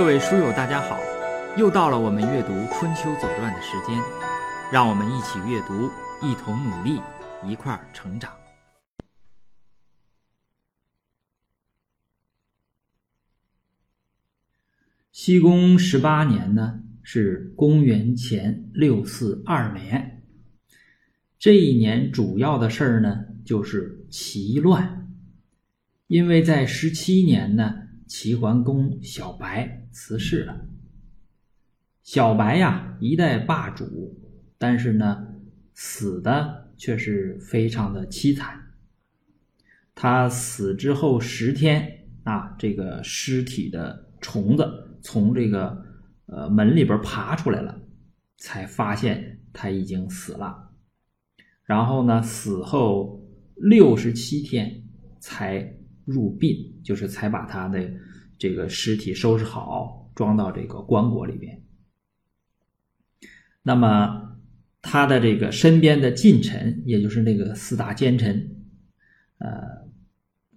各位书友，大家好！又到了我们阅读《春秋左传》的时间，让我们一起阅读，一同努力，一块儿成长。西公十八年呢，是公元前六四二年。这一年主要的事儿呢，就是齐乱。因为在十七年呢，齐桓公小白辞世了。小白呀，一代霸主，但是呢，死的却是非常的凄惨。他死之后十天啊，这个尸体的虫子从这个呃门里边爬出来了，才发现他已经死了。然后呢，死后六十七天才。入殡就是才把他的这个尸体收拾好，装到这个棺椁里边。那么他的这个身边的近臣，也就是那个四大奸臣，呃，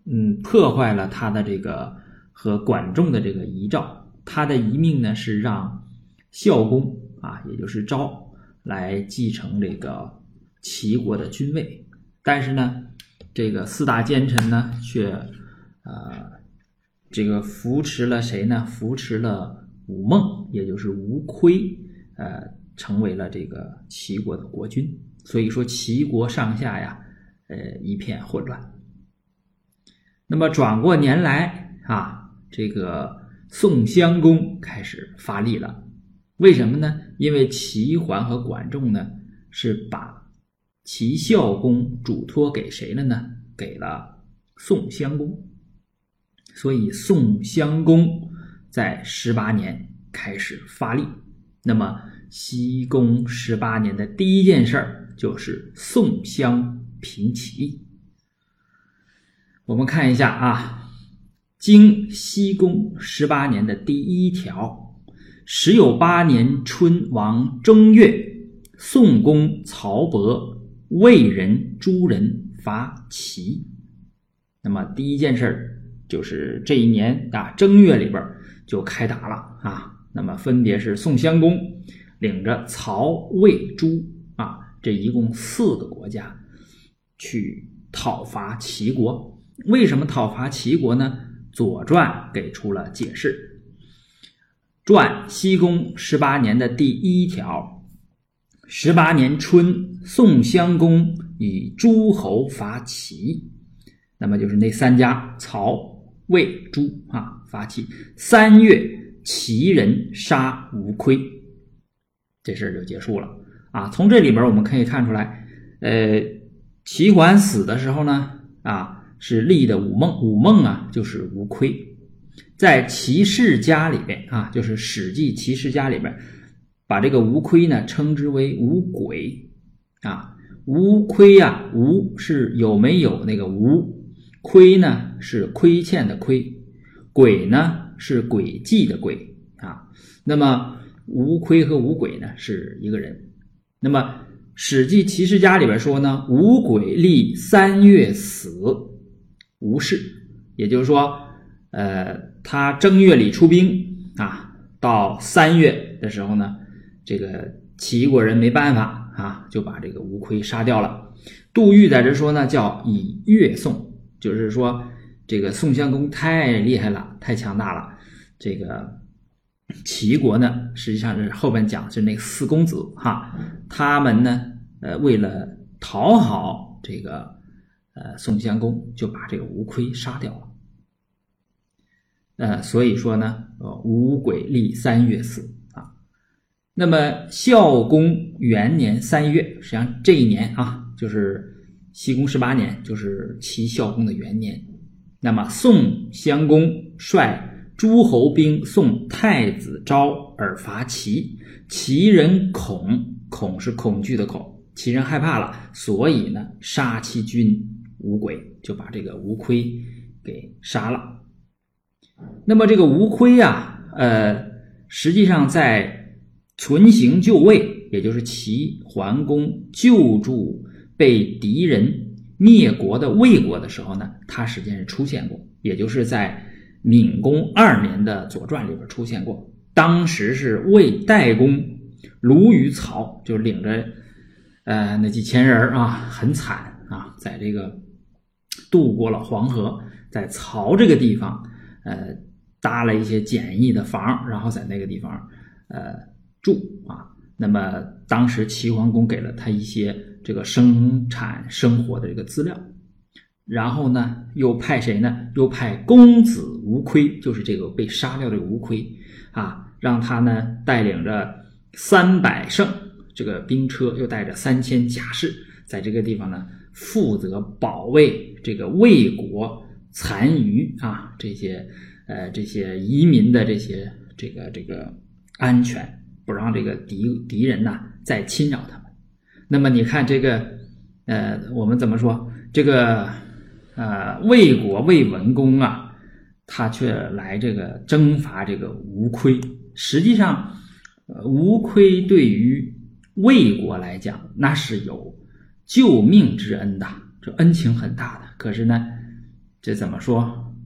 嗯，破坏了他的这个和管仲的这个遗诏。他的遗命呢是让孝公啊，也就是昭来继承这个齐国的君位，但是呢。这个四大奸臣呢，却，呃，这个扶持了谁呢？扶持了武孟，也就是吴亏，呃，成为了这个齐国的国君。所以说，齐国上下呀，呃，一片混乱。那么转过年来啊，这个宋襄公开始发力了。为什么呢？因为齐桓和管仲呢，是把。齐孝公嘱托给谁了呢？给了宋襄公。所以宋襄公在十八年开始发力。那么西公十八年的第一件事儿就是宋襄平齐。我们看一下啊，经西公十八年的第一条：时有八年春王正月，宋公曹伯。魏人、诸人伐齐，那么第一件事儿就是这一年啊正月里边就开打了啊。那么分别是宋襄公领着曹、魏、朱啊这一共四个国家去讨伐齐国。为什么讨伐齐国呢？《左传》给出了解释。传西公十八年的第一条。十八年春，宋襄公以诸侯伐齐，那么就是那三家曹、魏、朱啊伐齐。三月，齐人杀吴亏，这事儿就结束了啊。从这里边我们可以看出来，呃，齐桓死的时候呢，啊是立的武孟，武孟啊就是吴亏，在齐氏家里边啊，就是《史记·齐氏家》里边。把这个吴亏呢称之为吴鬼啊，吴亏呀，吴是有没有那个吴，亏呢是亏欠的亏，鬼呢是诡计的诡啊。那么吴亏和吴鬼呢是一个人。那么《史记·齐氏家》里边说呢，吴鬼历三月死，吴氏，也就是说，呃，他正月里出兵啊，到三月的时候呢。这个齐国人没办法啊，就把这个吴亏杀掉了。杜预在这说呢，叫以月送，就是说这个宋襄公太厉害了，太强大了。这个齐国呢，实际上是后边讲是那四公子哈，他们呢，呃，为了讨好这个呃宋襄公，就把这个吴亏杀掉了。呃，所以说呢，呃，吴鬼历三月死。那么孝公元年三月，实际上这一年啊，就是西公十八年，就是齐孝公的元年。那么宋襄公率诸侯兵送太子昭而伐齐，齐人恐，恐是恐惧的恐，齐人害怕了，所以呢，杀其君无鬼，就把这个吴亏给杀了。那么这个吴亏呀，呃，实际上在。存行就位，也就是齐桓公救助被敌人灭国的魏国的时候呢，他实际上是出现过，也就是在闵公二年的《左传》里边出现过。当时是魏代公卢与曹，就领着呃那几千人啊，很惨啊，在这个渡过了黄河，在曹这个地方呃搭了一些简易的房，然后在那个地方呃住啊。那么当时齐桓公给了他一些这个生产生活的这个资料。然后呢，又派谁呢？又派公子吴亏，就是这个被杀掉的吴亏啊，让他呢带领着三百乘这个兵车，又带着三千甲士，在这个地方呢负责保卫这个魏国残余啊这些呃这些移民的这些这个这个安全，不让这个敌敌人呢再侵扰他们。那么你看这个呃，我们怎么说这个？呃，魏国魏文公啊，他却来这个征伐这个吴亏。实际上，吴亏对于魏国来讲，那是有救命之恩的，这恩情很大的。可是呢，这怎么说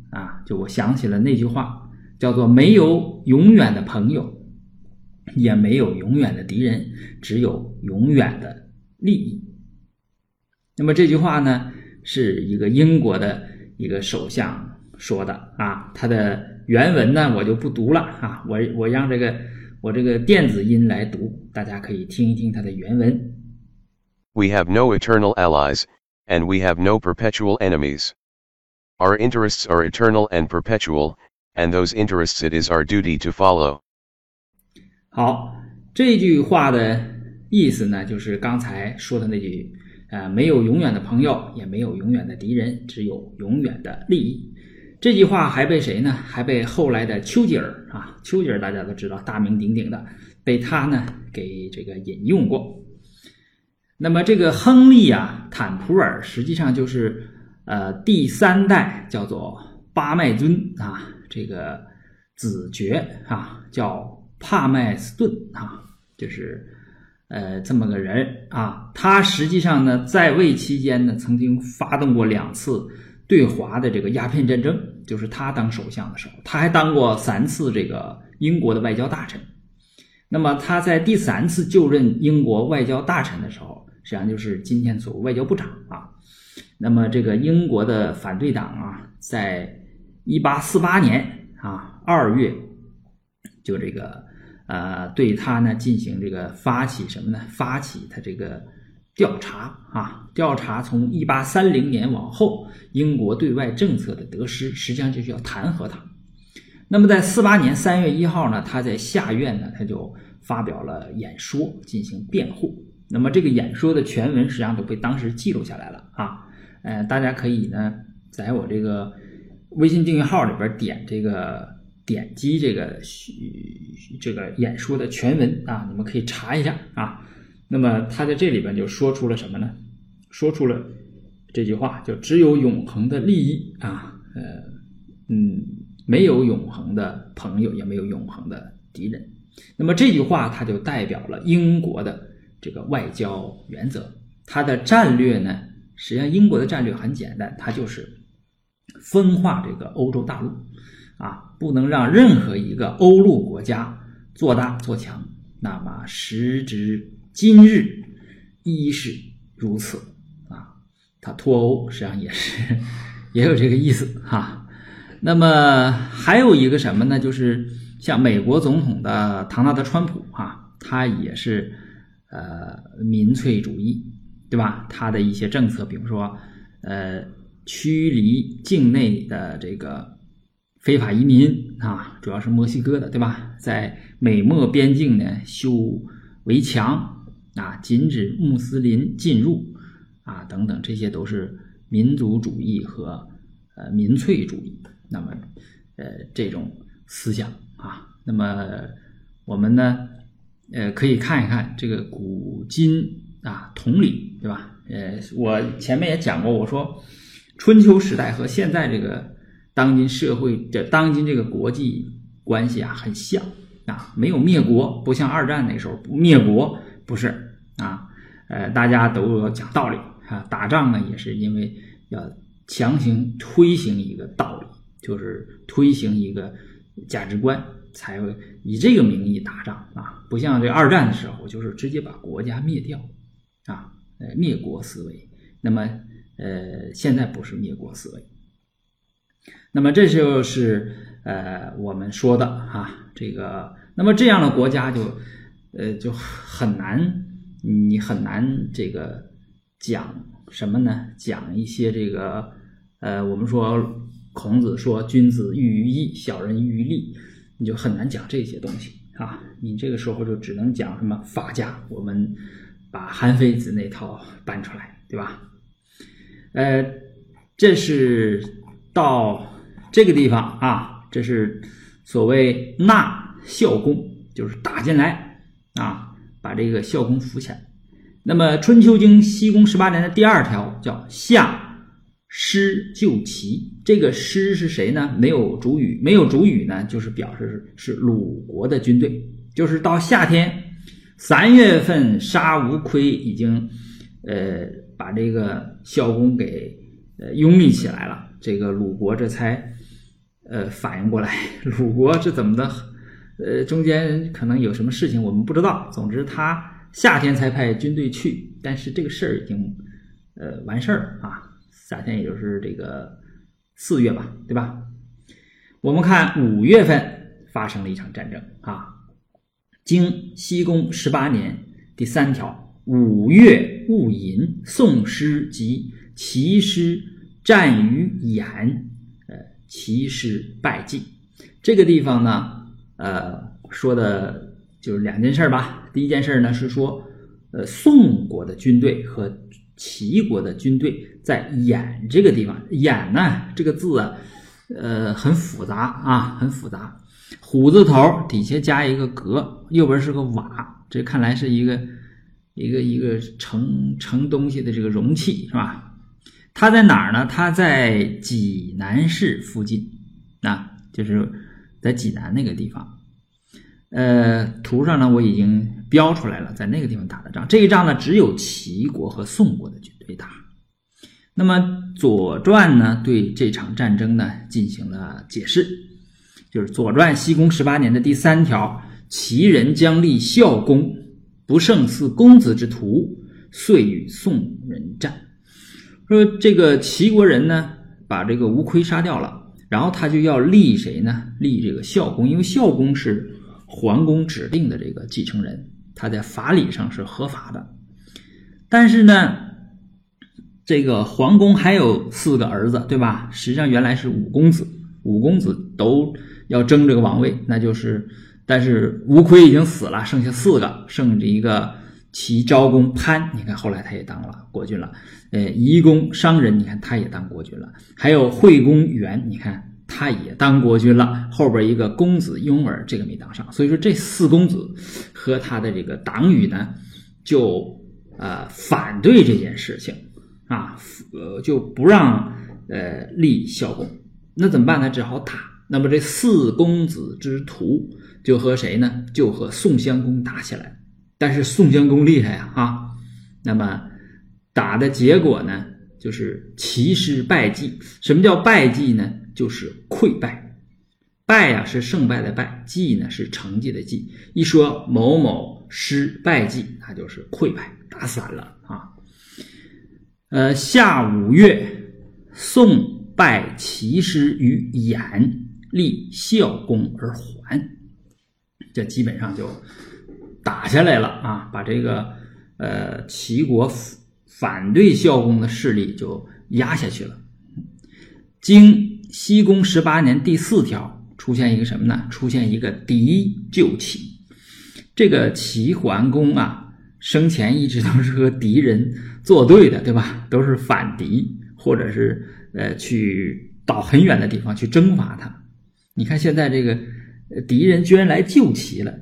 啊？就我想起了那句话，叫做“没有永远的朋友，也没有永远的敌人，只有永远的利益”。那么这句话呢？是一个英国的一个首相说的啊，他的原文呢我就不读了啊，我我让这个我这个电子音来读，大家可以听一听他的原文。We have no eternal allies, and we have no perpetual enemies. Our interests are eternal and perpetual, and those interests it is our duty to follow. 好，这句话的意思呢，就是刚才说的那句。啊，没有永远的朋友，也没有永远的敌人，只有永远的利益。这句话还被谁呢？还被后来的丘吉尔啊，丘吉尔大家都知道，大名鼎鼎的，被他呢给这个引用过。那么这个亨利啊，坦普尔实际上就是呃第三代叫做巴麦尊啊，这个子爵啊叫帕麦斯顿啊，就是。呃，这么个人啊，他实际上呢，在位期间呢，曾经发动过两次对华的这个鸦片战争，就是他当首相的时候，他还当过三次这个英国的外交大臣。那么他在第三次就任英国外交大臣的时候，实际上就是今天所谓外交部长啊。那么这个英国的反对党啊，在一八四八年啊二月，就这个。呃，对他呢进行这个发起什么呢？发起他这个调查啊，调查从一八三零年往后英国对外政策的得失，实际上就是要弹劾他。那么在四八年三月一号呢，他在下院呢，他就发表了演说进行辩护。那么这个演说的全文实际上都被当时记录下来了啊。呃，大家可以呢在我这个微信订阅号里边点这个。点击这个这个演说的全文啊，你们可以查一下啊。那么他在这里边就说出了什么呢？说出了这句话，就只有永恒的利益啊，呃，嗯，没有永恒的朋友，也没有永恒的敌人。那么这句话，它就代表了英国的这个外交原则。它的战略呢，实际上英国的战略很简单，它就是分化这个欧洲大陆。啊，不能让任何一个欧陆国家做大做强。那么时至今日，一是如此啊。他脱欧实际上也是 也有这个意思哈。那么还有一个什么呢？就是像美国总统的唐纳德·川普啊，他也是呃民粹主义，对吧？他的一些政策，比如说呃驱离境内的这个。非法移民啊，主要是墨西哥的，对吧？在美墨边境呢修围墙啊，禁止穆斯林进入啊，等等，这些都是民族主义和呃民粹主义。那么呃这种思想啊，那么我们呢呃可以看一看这个古今啊同理，对吧？呃，我前面也讲过，我说春秋时代和现在这个。当今社会的当今这个国际关系啊，很像啊，没有灭国，不像二战那时候灭国，不是啊，呃，大家都要讲道理啊，打仗呢也是因为要强行推行一个道理，就是推行一个价值观，才会以这个名义打仗啊，不像这二战的时候，就是直接把国家灭掉啊，呃，灭国思维。那么，呃，现在不是灭国思维。那么这就是呃我们说的啊，这个那么这样的国家就呃就很难，你很难这个讲什么呢？讲一些这个呃我们说孔子说君子喻于义，小人喻于利，你就很难讲这些东西啊。你这个时候就只能讲什么法家，我们把韩非子那套搬出来，对吧？呃，这是到。这个地方啊，这是所谓纳孝公，就是打进来啊，把这个孝公扶起来。那么《春秋经·西公十八年》的第二条叫夏师救齐，这个师是谁呢？没有主语，没有主语呢，就是表示是鲁国的军队。就是到夏天三月份杀无亏，已经呃把这个孝公给呃拥立起来了，这个鲁国这才。呃，反应过来，鲁国是怎么的？呃，中间可能有什么事情我们不知道。总之，他夏天才派军队去，但是这个事儿已经呃完事儿啊。夏天也就是这个四月吧，对吧？我们看五月份发生了一场战争啊。经西公十八年第三条，五月戊寅，宋师及齐师战于兖。齐师败绩，这个地方呢，呃，说的就是两件事吧。第一件事呢是说，呃，宋国的军队和齐国的军队在兖这个地方。兖呢这个字啊，呃，很复杂啊，很复杂。虎字头底下加一个革，右边是个瓦，这看来是一个一个一个盛盛东西的这个容器，是吧？它在哪儿呢？它在济南市附近，啊，就是在济南那个地方。呃，图上呢我已经标出来了，在那个地方打的仗。这一仗呢，只有齐国和宋国的军队打。那么《左传》呢，对这场战争呢进行了解释，就是《左传》西公十八年的第三条：齐人将立孝公，不胜似公子之徒，遂与宋人战。说这个齐国人呢，把这个吴亏杀掉了，然后他就要立谁呢？立这个孝公，因为孝公是桓公指定的这个继承人，他在法理上是合法的。但是呢，这个桓公还有四个儿子，对吧？实际上原来是五公子，五公子都要争这个王位，那就是，但是吴亏已经死了，剩下四个，剩着一个。齐昭公潘，你看后来他也当了国君了。呃，夷公商人，你看他也当国君了。还有惠公元，你看他也当国君了。后边一个公子雍儿，这个没当上。所以说这四公子和他的这个党羽呢，就呃反对这件事情啊，呃就不让呃立孝公。那怎么办呢？只好打。那么这四公子之徒就和谁呢？就和宋襄公打起来。但是宋襄公厉害呀，啊，那么打的结果呢，就是齐师败绩。什么叫败绩呢？就是溃败。败呀是胜败的败，绩呢是成绩的绩。一说某某师败绩，那就是溃败，打散了啊。呃，夏五月，宋败齐师于兖，立孝公而还。这基本上就。打下来了啊，把这个呃齐国反对孝公的势力就压下去了。经西宫十八年第四条出现一个什么呢？出现一个敌救齐。这个齐桓公啊，生前一直都是和敌人作对的，对吧？都是反敌，或者是呃去到很远的地方去征伐他。你看现在这个敌人居然来救齐了。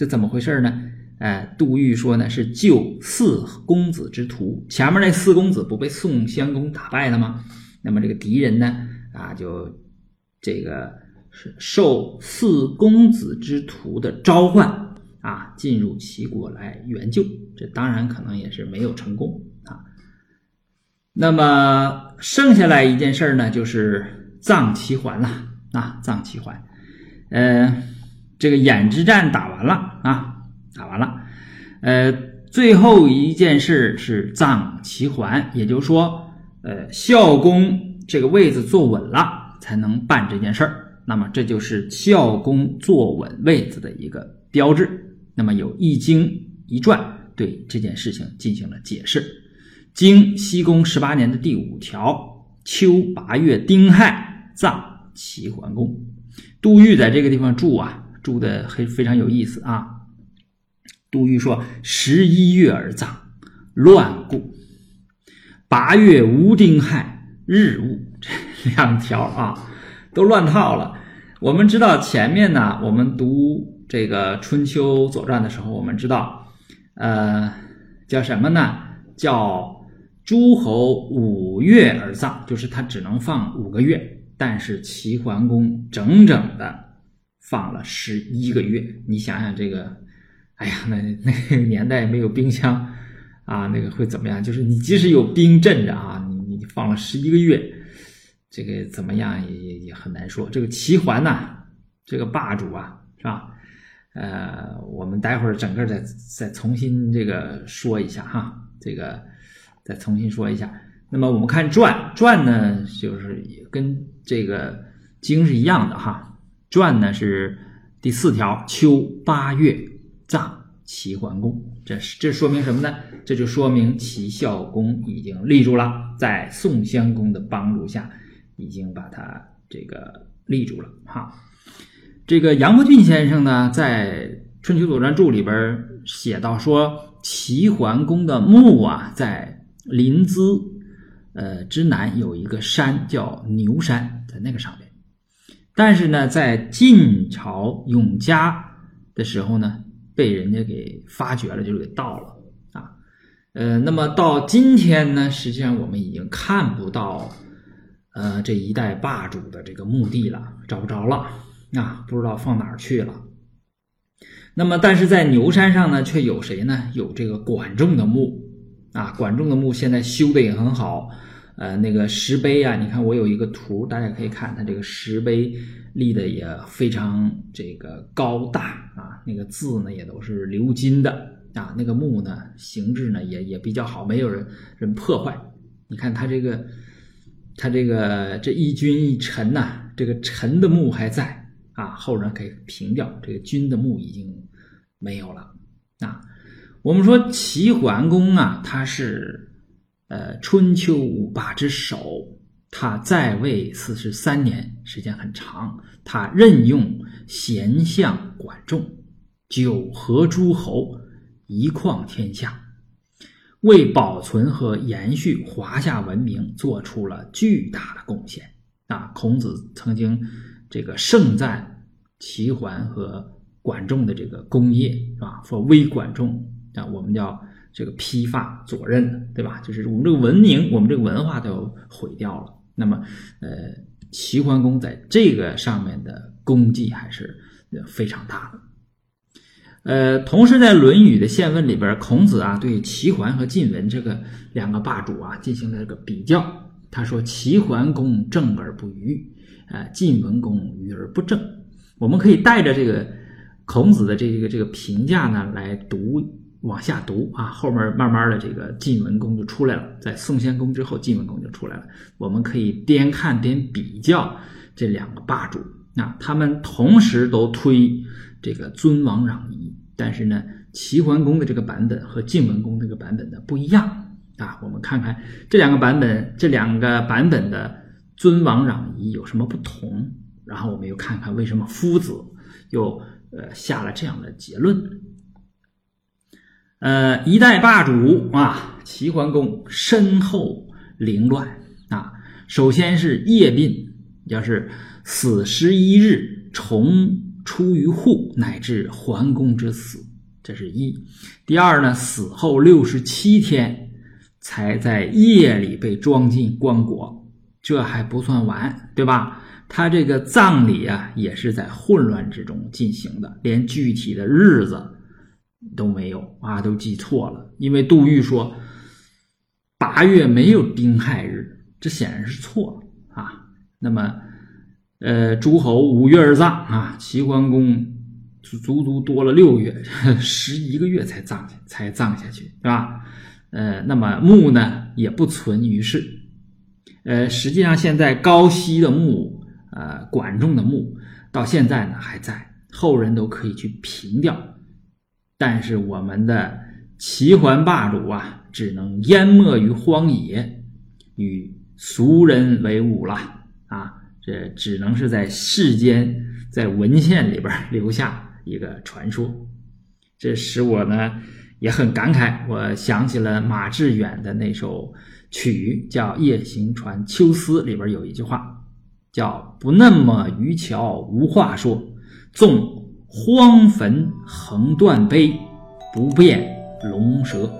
这怎么回事呢？哎，杜预说呢是救四公子之徒，前面那四公子不被宋襄公打败了吗？那么这个敌人呢，啊，就这个是受四公子之徒的召唤啊，进入齐国来援救。这当然可能也是没有成功啊。那么剩下来一件事呢，就是葬齐桓了啊，葬齐桓。呃，这个兖之战打完了啊，打完了。呃，最后一件事是葬齐桓，也就是说，呃，孝公这个位子坐稳了，才能办这件事儿。那么这就是孝公坐稳位子的一个标志。那么有《易经》一传对这件事情进行了解释。经西公十八年的第五条，秋八月丁亥葬齐桓公。杜预在这个地方住啊，注的很非常有意思啊。杜预说：“十一月而葬，乱故。八月无丁亥，日戊。”这两条啊，都乱套了。我们知道前面呢，我们读这个《春秋左传》的时候，我们知道，呃，叫什么呢？叫诸侯五月而葬，就是他只能放五个月。但是齐桓公整整的放了十一个月，你想想这个，哎呀，那那个年代没有冰箱啊，那个会怎么样？就是你即使有冰镇着啊，你你放了十一个月，这个怎么样也也也很难说。这个齐桓呐，这个霸主啊，是吧？呃，我们待会儿整个再再重新这个说一下哈，这个再重新说一下。那么我们看传，传呢就是也跟这个经是一样的哈。传呢是第四条，秋八月葬齐桓公。这是这说明什么呢？这就说明齐孝公已经立住了，在宋襄公的帮助下，已经把他这个立住了哈。这个杨伯峻先生呢，在《春秋左传注》里边写到说，齐桓公的墓啊，在临淄。呃，之南有一个山叫牛山，在那个上面。但是呢，在晋朝永嘉的时候呢，被人家给发掘了，就是给盗了啊。呃，那么到今天呢，实际上我们已经看不到呃这一代霸主的这个墓地了，找不着了啊，不知道放哪儿去了。那么，但是在牛山上呢，却有谁呢？有这个管仲的墓。啊，管仲的墓现在修的也很好，呃，那个石碑啊，你看我有一个图，大家可以看，它这个石碑立的也非常这个高大啊，那个字呢也都是鎏金的啊，那个墓呢形制呢也也比较好，没有人人破坏。你看它这个，它这个这一君一臣呐，这个臣的墓还在啊，后人可以凭吊，这个君的墓已经没有了啊。我们说齐桓公啊，他是呃春秋五霸之首，他在位四十三年，时间很长。他任用贤相管仲，九合诸侯，一匡天下，为保存和延续华夏文明做出了巨大的贡献啊！孔子曾经这个盛赞齐桓和管仲的这个功业，是吧？说微管仲。啊，我们叫这个披发左衽，对吧？就是我们这个文明，我们这个文化都要毁掉了。那么，呃，齐桓公在这个上面的功绩还是非常大的。呃，同时在《论语》的宪问里边，孔子啊对齐桓和晋文这个两个霸主啊进行了这个比较。他说：“齐桓公正而不愚，啊，晋文公愚而不正。”我们可以带着这个孔子的这个这个评价呢来读。往下读啊，后面慢慢的这个晋文公就出来了，在宋襄公之后，晋文公就出来了。我们可以边看边比较这两个霸主啊，他们同时都推这个尊王攘夷，但是呢，齐桓公的这个版本和晋文公这个版本的不一样啊。我们看看这两个版本，这两个版本的尊王攘夷有什么不同，然后我们又看看为什么夫子又呃下了这样的结论。呃，一代霸主啊，齐桓公身后凌乱啊。首先是夜病，要是死十一日，重出于户，乃至桓公之死，这是一。第二呢，死后六十七天，才在夜里被装进棺椁，这还不算完，对吧？他这个葬礼啊，也是在混乱之中进行的，连具体的日子。都没有啊，都记错了。因为杜预说八月没有丁亥日，这显然是错了啊。那么，呃，诸侯五月而葬啊，齐桓公足足多了六月，十一个月才葬下才葬下去，对吧？呃，那么墓呢也不存于世，呃，实际上现在高息的墓，呃，管仲的墓到现在呢还在，后人都可以去凭吊，但是我们的齐桓霸主啊，只能淹没于荒野，与俗人为伍了啊，这只能是在世间，在文献里边留下一个传说，这使我呢。也很感慨，我想起了马致远的那首曲，叫《夜行船秋思》，里边有一句话，叫“不那么渔樵无话说，纵荒坟横断碑，不辨龙蛇”。